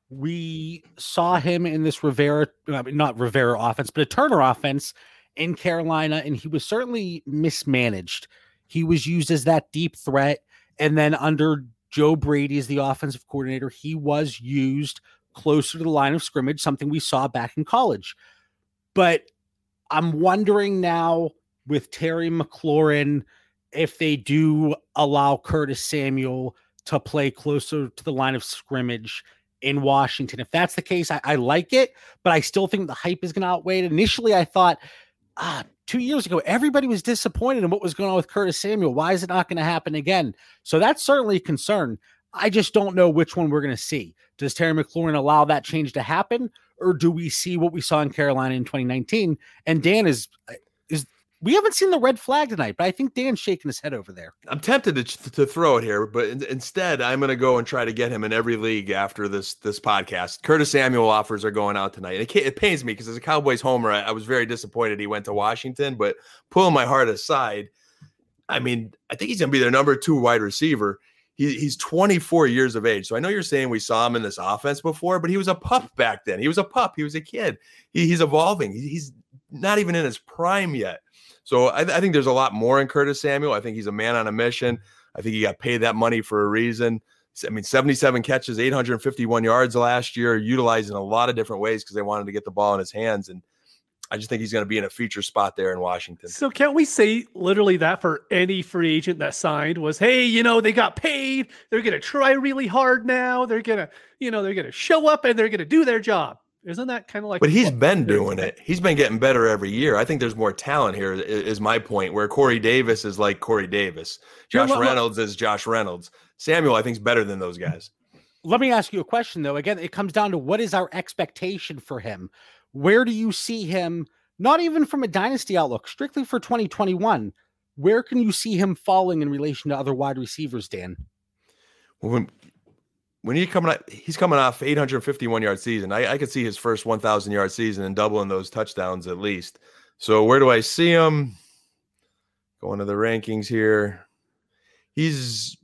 we saw him in this Rivera, not Rivera offense, but a Turner offense in Carolina, and he was certainly mismanaged. He was used as that deep threat, and then under Joe Brady as the offensive coordinator, he was used closer to the line of scrimmage, something we saw back in college. But I'm wondering now with Terry McLaurin if they do allow Curtis Samuel to play closer to the line of scrimmage in Washington. If that's the case, I, I like it, but I still think the hype is going to outweigh it. Initially, I thought, ah, two years ago, everybody was disappointed in what was going on with Curtis Samuel. Why is it not going to happen again? So that's certainly a concern. I just don't know which one we're going to see. Does Terry McLaurin allow that change to happen, or do we see what we saw in Carolina in 2019? And Dan is we haven't seen the red flag tonight, but I think Dan's shaking his head over there. I'm tempted to, to throw it here, but in, instead, I'm going to go and try to get him in every league after this this podcast. Curtis Samuel offers are going out tonight. And it, it pains me because as a Cowboys homer, I, I was very disappointed he went to Washington. But pulling my heart aside, I mean, I think he's going to be their number two wide receiver. He, he's 24 years of age. So I know you're saying we saw him in this offense before, but he was a pup back then. He was a pup. He was a kid. He, he's evolving. He- he's not even in his prime yet. So I, I think there's a lot more in Curtis Samuel. I think he's a man on a mission. I think he got paid that money for a reason. I mean, 77 catches, 851 yards last year, utilized in a lot of different ways because they wanted to get the ball in his hands. And I just think he's going to be in a feature spot there in Washington. So can't we say literally that for any free agent that signed was, hey, you know, they got paid. They're going to try really hard now. They're going to, you know, they're going to show up and they're going to do their job. Isn't that kind of like? But he's been doing it. He's been getting better every year. I think there's more talent here. Is my point. Where Corey Davis is like Corey Davis, Josh Reynolds is Josh Reynolds. Samuel, I think, is better than those guys. Let me ask you a question though. Again, it comes down to what is our expectation for him? Where do you see him? Not even from a dynasty outlook, strictly for 2021. Where can you see him falling in relation to other wide receivers, Dan? when when he coming out, he's coming off 851 yard season. I, I could see his first 1,000 yard season and doubling those touchdowns at least. So where do I see him? Going to the rankings here. He's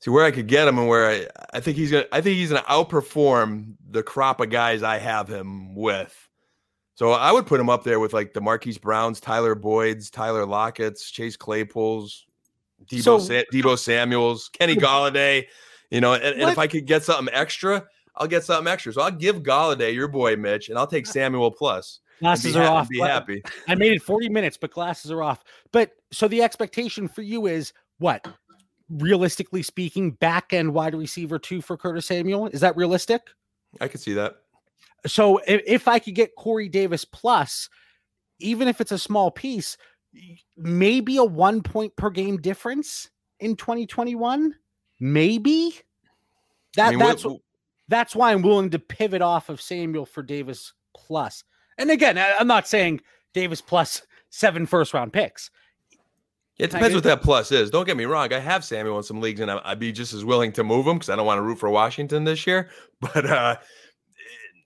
see where I could get him and where I, I think he's gonna I think he's gonna outperform the crop of guys I have him with. So I would put him up there with like the Marquise Browns, Tyler Boyd's, Tyler Lockett's, Chase Claypool's, Deebo, So- Sa- Deebo Samuels, Kenny Golladay. You know, and, and if I could get something extra, I'll get something extra. So I'll give Golladay your boy Mitch, and I'll take Samuel plus. Glasses are off. Be happy. I made it 40 minutes, but glasses are off. But so the expectation for you is what? Realistically speaking, back end wide receiver two for Curtis Samuel. Is that realistic? I could see that. So if, if I could get Corey Davis plus, even if it's a small piece, maybe a one point per game difference in 2021. Maybe that I mean, what- that's that's why I'm willing to pivot off of Samuel for Davis plus. And again, I- I'm not saying Davis plus seven first round picks. It depends what that plus is. Don't get me wrong. I have Samuel in some leagues, and I'd be just as willing to move him because I don't want to root for Washington this year. But uh,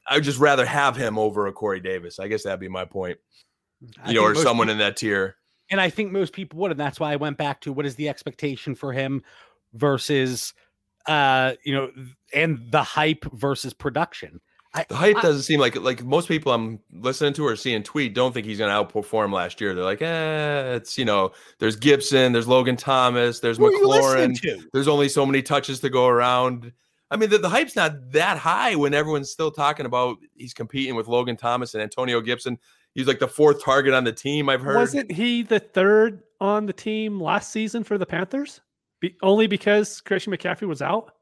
I'd just rather have him over a Corey Davis. I guess that'd be my point. I You know, or someone peop- in that tier. and I think most people would, and that's why I went back to what is the expectation for him versus, uh, you know, and the hype versus production. I, The hype I- doesn't seem like like most people I'm listening to or seeing tweet don't think he's going to outperform last year. They're like, eh, it's you know, there's Gibson, there's Logan Thomas, there's who are you listening McLaurin. There's only so many touches to go around. I mean, the, the hype's not that high when everyone's still talking about he's competing with Logan Thomas and Antonio Gibson. He's like the fourth target on the team. I've heard. Wasn't he the third on the team last season for the Panthers? Be, only because Christian McCaffrey was out.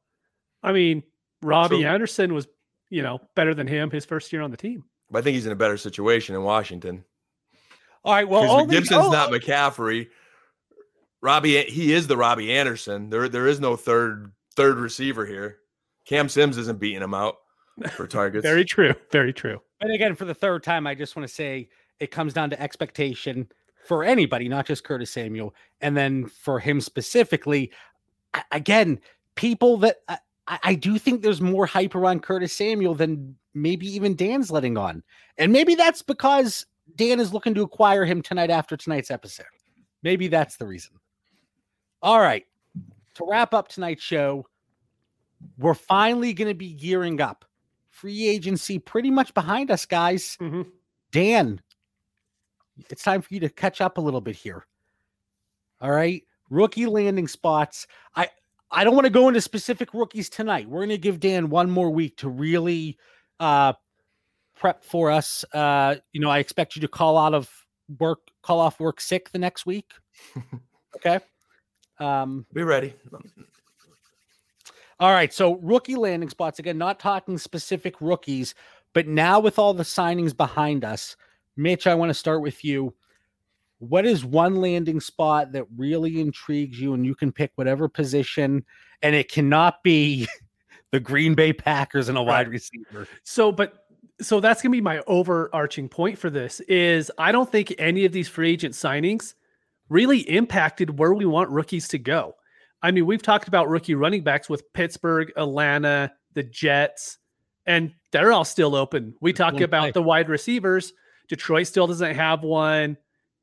I mean, Robbie True. Anderson was, you know, better than him his first year on the team. But I think he's in a better situation in Washington. All right, well, Because only, Gibson's oh, not McCaffrey. Robbie, he is the Robbie Anderson. There, there is no third third receiver here. Cam Sims isn't beating him out for targets. Very true. Very true. And again, for the third time, I just want to say it comes down to expectation for anybody, not just Curtis Samuel. And then for him specifically, again, people that I, I I do think there's more hype around Curtis Samuel than maybe even Dan's letting on. And maybe that's because Dan is looking to acquire him tonight after tonight's episode. Maybe that's the reason. All right. To wrap up tonight's show, we're finally going to be gearing up. Free agency pretty much behind us, guys. Mhm. Dan, it's time for you to catch up a little bit here. All right. Rookie landing spots. I I don't want to go into specific rookies tonight. We're going to give Dan one more week to really uh prep for us. Uh, you know, I expect you to call out of work, call off work sick the next week. okay. Um, Be ready. all right. So rookie landing spots again, not talking specific rookies, but now with all the signings behind us, Mitch, I want to start with you. What is one landing spot that really intrigues you? And you can pick whatever position, and it cannot be the Green Bay Packers and a wide receiver. So, but so that's gonna be my overarching point for this is I don't think any of these free agent signings really impacted where we want rookies to go. I mean, we've talked about rookie running backs with Pittsburgh, Atlanta, the Jets, and they're all still open. We talk about the wide receivers. Detroit still doesn't have one.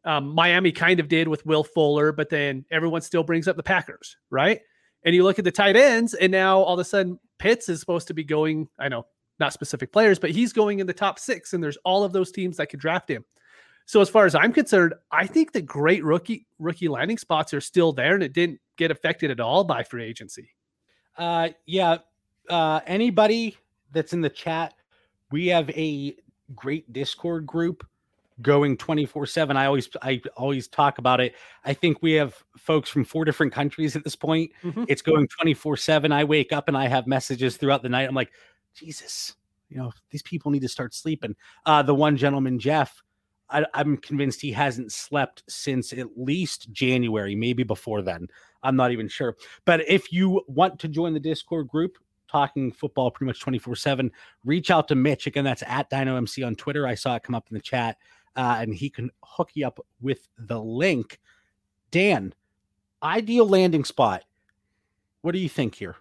Um, Miami kind of did with Will Fuller, but then everyone still brings up the Packers, right? And you look at the tight ends, and now all of a sudden Pitts is supposed to be going. I know not specific players, but he's going in the top six, and there's all of those teams that could draft him. So as far as I'm concerned, I think the great rookie rookie landing spots are still there, and it didn't get affected at all by free agency. Uh, yeah. Uh, anybody that's in the chat, we have a great Discord group going 24 7 i always i always talk about it. I think we have folks from four different countries at this point. Mhm. it's going 24 7 i wake up and i have messages throughout the night. I'm like jesus you know these people need to start sleeping. Uh the one gentleman jeff I, i'm convinced he hasn't slept since at least january maybe before then. I'm not even sure. But if you want to join the discord group talking football pretty much 24 7 reach out to mitch. Again that's at Dyno MC on twitter. I saw it come up in the chat uh, and he can hook you up with the link. Dan ideal landing spot. What do you think here?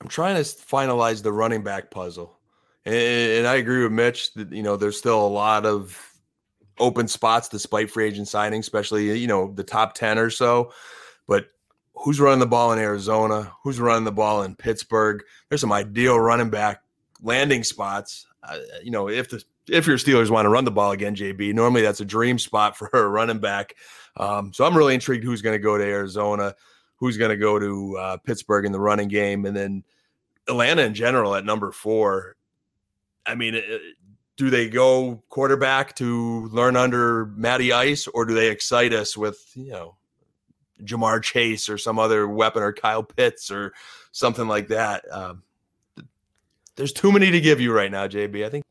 I'm trying to finalize the running back puzzle, and, and I agree with Mitch that you know there's still a lot of open spots despite free agent signing, especially you know the top ten or so. But who's running the ball in Arizona? Who's running the ball in Pittsburgh? There's some ideal running back landing spots. Uh, you know, if the if your Steelers want to run the ball again, JB, normally that's a dream spot for a running back. Um, so I'm really intrigued who's going to go to Arizona, who's going to go to uh, Pittsburgh in the running game, and then Atlanta in general at number four. I mean, it, do they go quarterback to learn under Matty Ice, or do they excite us with you know Ja'Marr Chase or some other weapon or Kyle Pitts or something like that? Um, there's too many to give you right now, JB. I think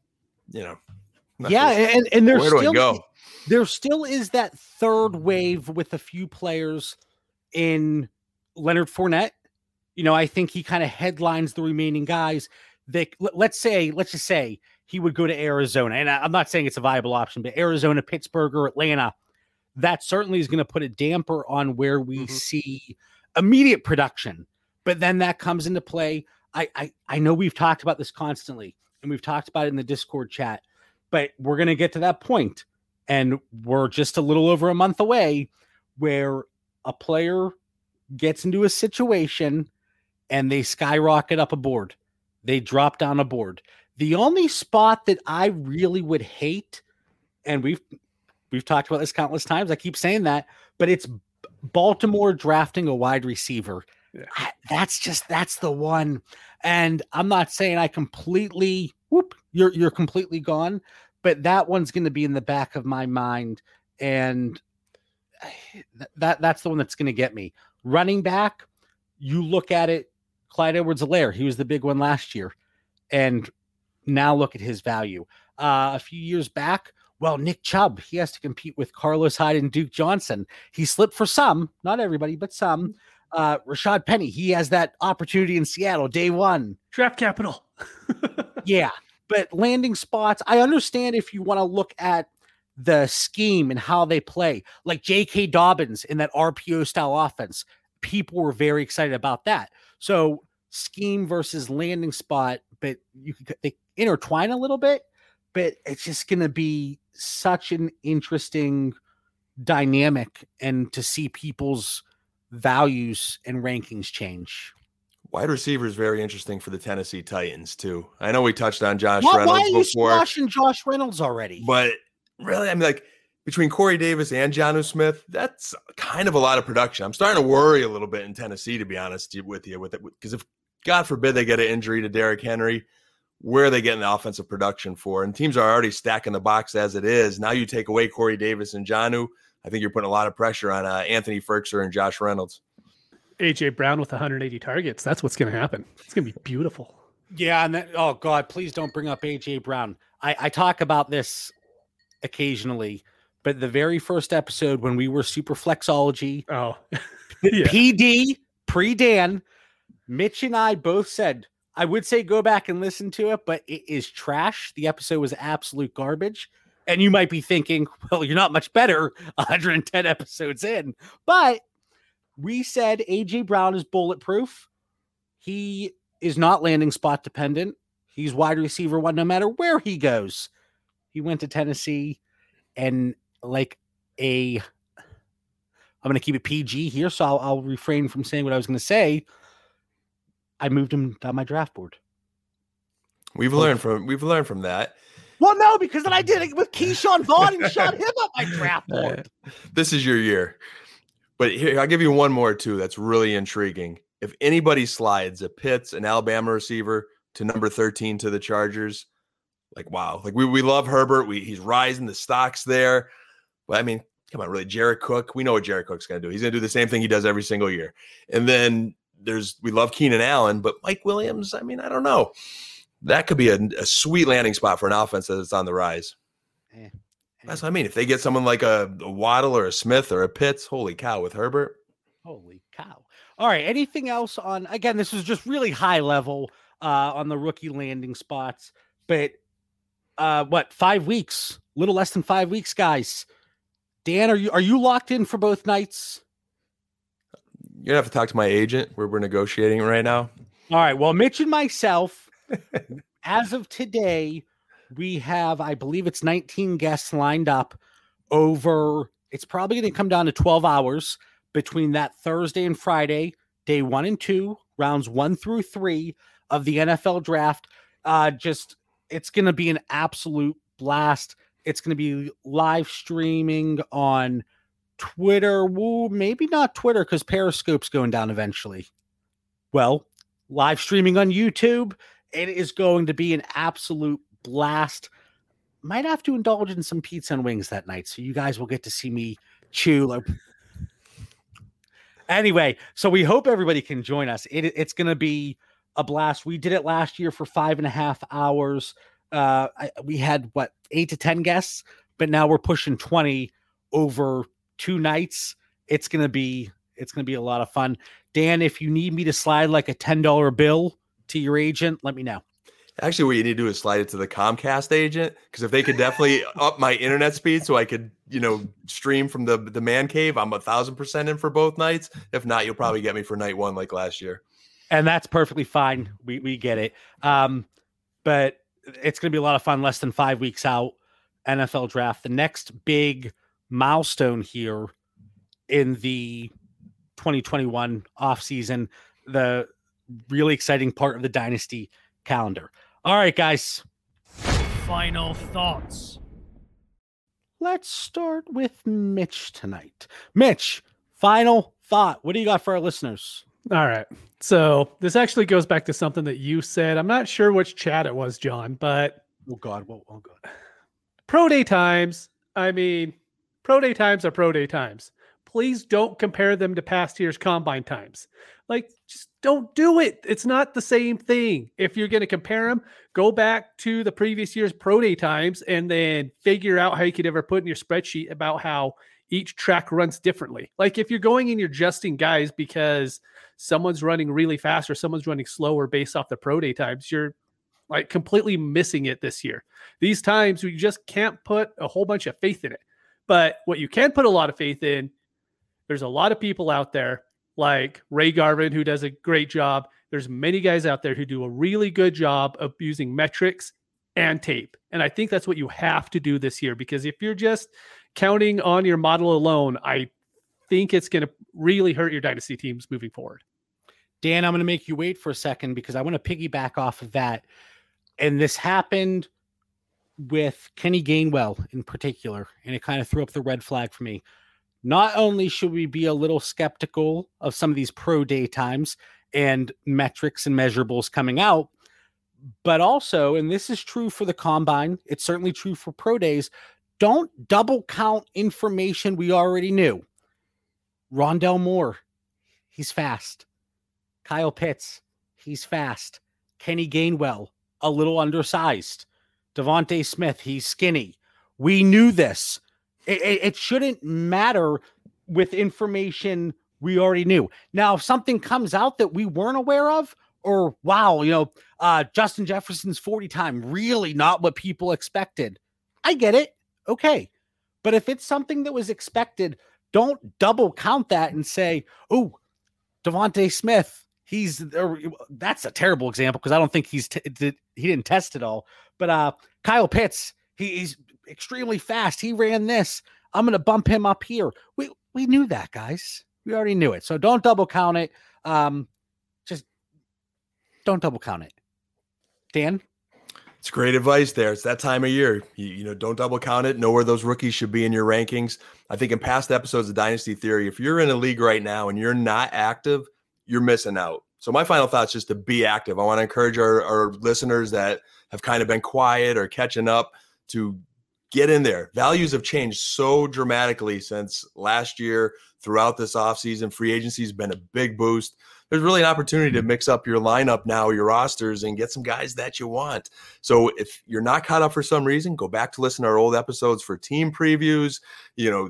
you know. Yeah, and and there's where do still I go? there still is that third wave with a few players in Leonard Fournette. You know, I think he kind of headlines the remaining guys. That let's say, let's just say he would go to Arizona, and I'm not saying it's a viable option, but Arizona, Pittsburgh, or Atlanta. That certainly is going to put a damper on where we Mhm. see immediate production. But then that comes into play. I, I I know we've talked about this constantly, and we've talked about it in the Discord chat, but we're going to get to that point and we're just a little over a month away where a player gets into a situation and they skyrocket up a board. They drop down a board. The only spot that I really would hate, and we've we've talked about this countless times. I keep saying that, but it's Baltimore drafting a wide receiver. Yeah. I- that's just that's the one. And I'm not saying I completely whoop, you're you're completely gone, but that one's going to be in the back of my mind and th- that that's the one that's going to get me. Running back, you look at it Clyde Edwards-Helaire, he was the big one last year. And now look at his value. Uh, a few years back, well, Nick Chubb, he has to compete with Carlos Hyde and Duke Johnson. He slipped for some, not everybody, but some. Uh, Rashaad Penny, he has that opportunity in Seattle day one. Draft capital. Yeah, but landing spots, I understand if you want to look at the scheme and how they play, like J.K. Dobbins in that RPO style offense. People were very excited about that. So scheme versus landing spot, but you could they intertwine a little bit, but it's just going to be such an interesting dynamic and to see people's values and rankings change. Wide receiver is very interesting for the Tennessee Titans too. I know we touched on Josh Why, why Reynolds are you before, squashing Josh Reynolds already? but really, I mean, like between Corey Davis and Jonnu Smith, that's kind of a lot of production. I'm starting to worry a little bit in Tennessee, to be honest with you, with it, because if God forbid they get an injury to Derrick Henry, where are they getting the offensive production for? And teams are already stacking the box as it is. Now you take away Corey Davis and Jonnu, I think you're putting a lot of pressure on uh, Anthony Firkser and Josh Reynolds. AJ Brown with 180 targets. That's what's going to happen. It's going to be beautiful. Yeah, and that, oh god, please don't bring up AJ Brown. I, I talk about this occasionally, but the very first episode when we were super flexology, Oh, yeah. PD pre Dan, Mitch and I both said I would say go back and listen to it, but it is trash. The episode was absolute garbage. And you might be thinking, well, you're not much better 110 episodes in. But we said AJ Brown is bulletproof. He is not landing spot dependent. He's wide receiver one no matter where he goes. He went to Tennessee and like a I'm going to keep it PG here, so I'll, I'll refrain from saying what I was going to say. I moved him down my draft board. We've learned from we've learned from that. Well, no, because then I did it with Ke'Shawn Vaughn and shot him up my draft board. this is your year. But here, I'll give you one more too. That's really intriguing. If anybody slides a Pitts, an Alabama receiver, to number 13 to the Chargers, like wow, like we, we love Herbert. We he's rising, the stocks there. But I mean, come on, really, Jared Cook. We know what Jared Cook's gonna do. He's gonna do the same thing he does every single year. And then there's we love Keenan Allen, but Mike Williams, I mean, I don't know. That could be a, a sweet landing spot for an offense that's on the rise. Eh, That's what I mean. If they get someone like a, a Waddle or a Smith or a Pitts, holy cow, with Herbert. Holy cow. All right. Anything else on again? This was just really high level uh on the rookie landing spots, but uh what five weeks, little less than five weeks, guys. Dan, are you are you locked in for both nights? You're gonna have to talk to my agent. We're, we're negotiating right now. All right. Well, Mitch and myself, as of today, we have, I believe it's 19 guests lined up over, it's probably going to come down to 12 hours between that Thursday and Friday, day one and two, rounds one through three of the NFL draft. Uh, just, it's going to be an absolute blast. It's going to be live streaming on Twitter. Woo, maybe not Twitter because Periscope's going down eventually. Well, live streaming on YouTube. It is going to be an absolute blast. might have to indulge in some pizza and wings that night. So you guys will get to see me chew. Like... Anyway, so we hope everybody can join us. It, it's going to be a blast. We did it last year for five and a half hours. Uh, I, we had what eight to ten guests, but now we're pushing twenty over two nights. It's gonna be it's gonna be a lot of fun. Dan, if you need me to slide like a ten dollar bill to your agent, let me know. Actually, what you need to do is slide it to the Comcast agent because if they could definitely up my internet speed so I could, you know, stream from the the man cave, I'm a thousand percent in for both nights. If not, you'll probably get me for night one like last year. And that's perfectly fine. We we get it. Um, but it's going to be a lot of fun. Less than five weeks out, NFL draft. The next big milestone here in the 2021 offseason, the really exciting part of the dynasty calendar. All right, guys. Final thoughts. Let's start with Mitch tonight. Mitch, final thought. What do you got for our listeners? All right. So this actually goes back to something that you said. I'm not sure which chat it was, John, but oh god, oh, oh god. Pro day times. I mean, pro day times are pro day times. Please don't compare them to past year's combine times. Like, just don't do it. It's not the same thing. If you're going to compare them, go back to the previous year's pro day times and then figure out how you could ever put in your spreadsheet about how each track runs differently. Like if you're going and you're adjusting guys because someone's running really fast or someone's running slower based off the pro day times, you're like completely missing it this year. These times we just can't put a whole bunch of faith in it. But what you can put a lot of faith in, there's a lot of people out there like Ray Garvin who does a great job. There's many guys out there who do a really good job of using metrics and tape. And I think that's what you have to do this year because if you're just counting on your model alone, I think it's going to really hurt your dynasty teams moving forward. Dan, I'm going to make you wait for a second because I want to piggyback off of that. And this happened with Kenny Gainwell in particular, and it kind of threw up the red flag for me. Not only should we be a little skeptical of some of these pro day times and metrics and measurables coming out, but also, and this is true for the combine, it's certainly true for pro days, don't double count information we already knew. Rondale Moore, he's fast. Kyle Pitts, he's fast. Kenny Gainwell, a little undersized. DeVonta Smith, he's skinny. We knew this. It, it, it, shouldn't matter with information we already knew. Now, if something comes out that we weren't aware of, or wow, you know, uh, Justin Jefferson's 40 time, really not what people expected. I get it. Okay. But if it's something that was expected, don't double count that and say, oh, DeVonta Smith, he's uh, that's a terrible example because I don't think he's t- did, he didn't test it all. But uh, Kyle Pitts, he, he's extremely fast. He ran this. I'm going to bump him up here. We we knew that, guys. We already knew it. So don't double count it. Um, just don't double count it. Dan. It's great advice there. It's that time of year. You, you, know, don't double count it. Know where those rookies should be in your rankings. I think in past episodes of Dynasty Theory, if you're in a league right now and you're not active, you're missing out. So my final thought is just to be active. I want to encourage our, our listeners that have kind of been quiet or catching up to get in there. Values have changed so dramatically since last year throughout this offseason. Free agency has been a big boost there's really an opportunity to mix up your lineup now, your rosters, and get some guys that you want. So if you're not caught up for some reason, go back to listen to our old episodes for team previews. You know,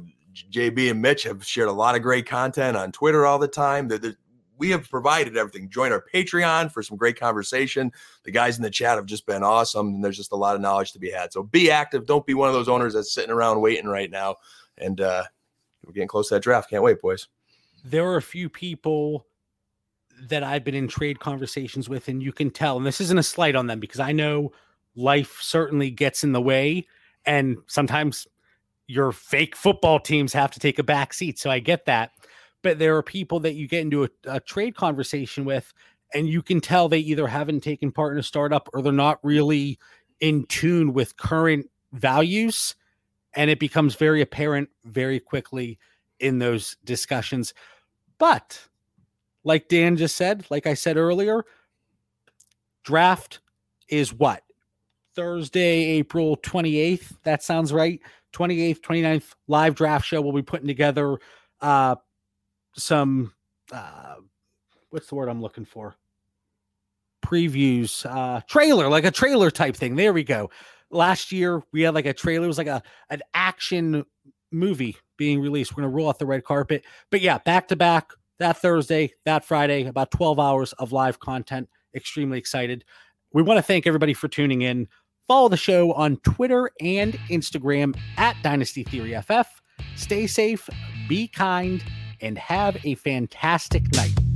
JB and Mitch have shared a lot of great content on Twitter all the time. That we have provided everything. Join our Patreon for some great conversation. The guys in the chat have just been awesome, and there's just a lot of knowledge to be had. So be active. Don't be one of those owners that's sitting around waiting right now. And uh, we're getting close to that draft. Can't wait, boys. There are a few people that I've been in trade conversations with, and you can tell, and this isn't a slight on them because I know life certainly gets in the way, and sometimes your fake football teams have to take a back seat. So I get that. But there are people that you get into a, a trade conversation with, and you can tell they either haven't taken part in a startup or they're not really in tune with current values. And it becomes very apparent very quickly in those discussions. But like Dan just said, like I said earlier, draft is what? Thursday, April 28th. That sounds right. 28th, 29th live draft show. We'll be putting together uh some uh what's the word I'm looking for? Previews, uh trailer, like a trailer type thing. There we go. Last year we had like a trailer, it was like a an action movie being released. We're gonna roll out the red carpet. But yeah, back to back that Thursday, that Friday, about 12 hours of live content. Extremely excited. We want to thank everybody for tuning in. Follow the show on Twitter and Instagram at Dynasty Theory FF. Stay safe, be kind, and have a fantastic night.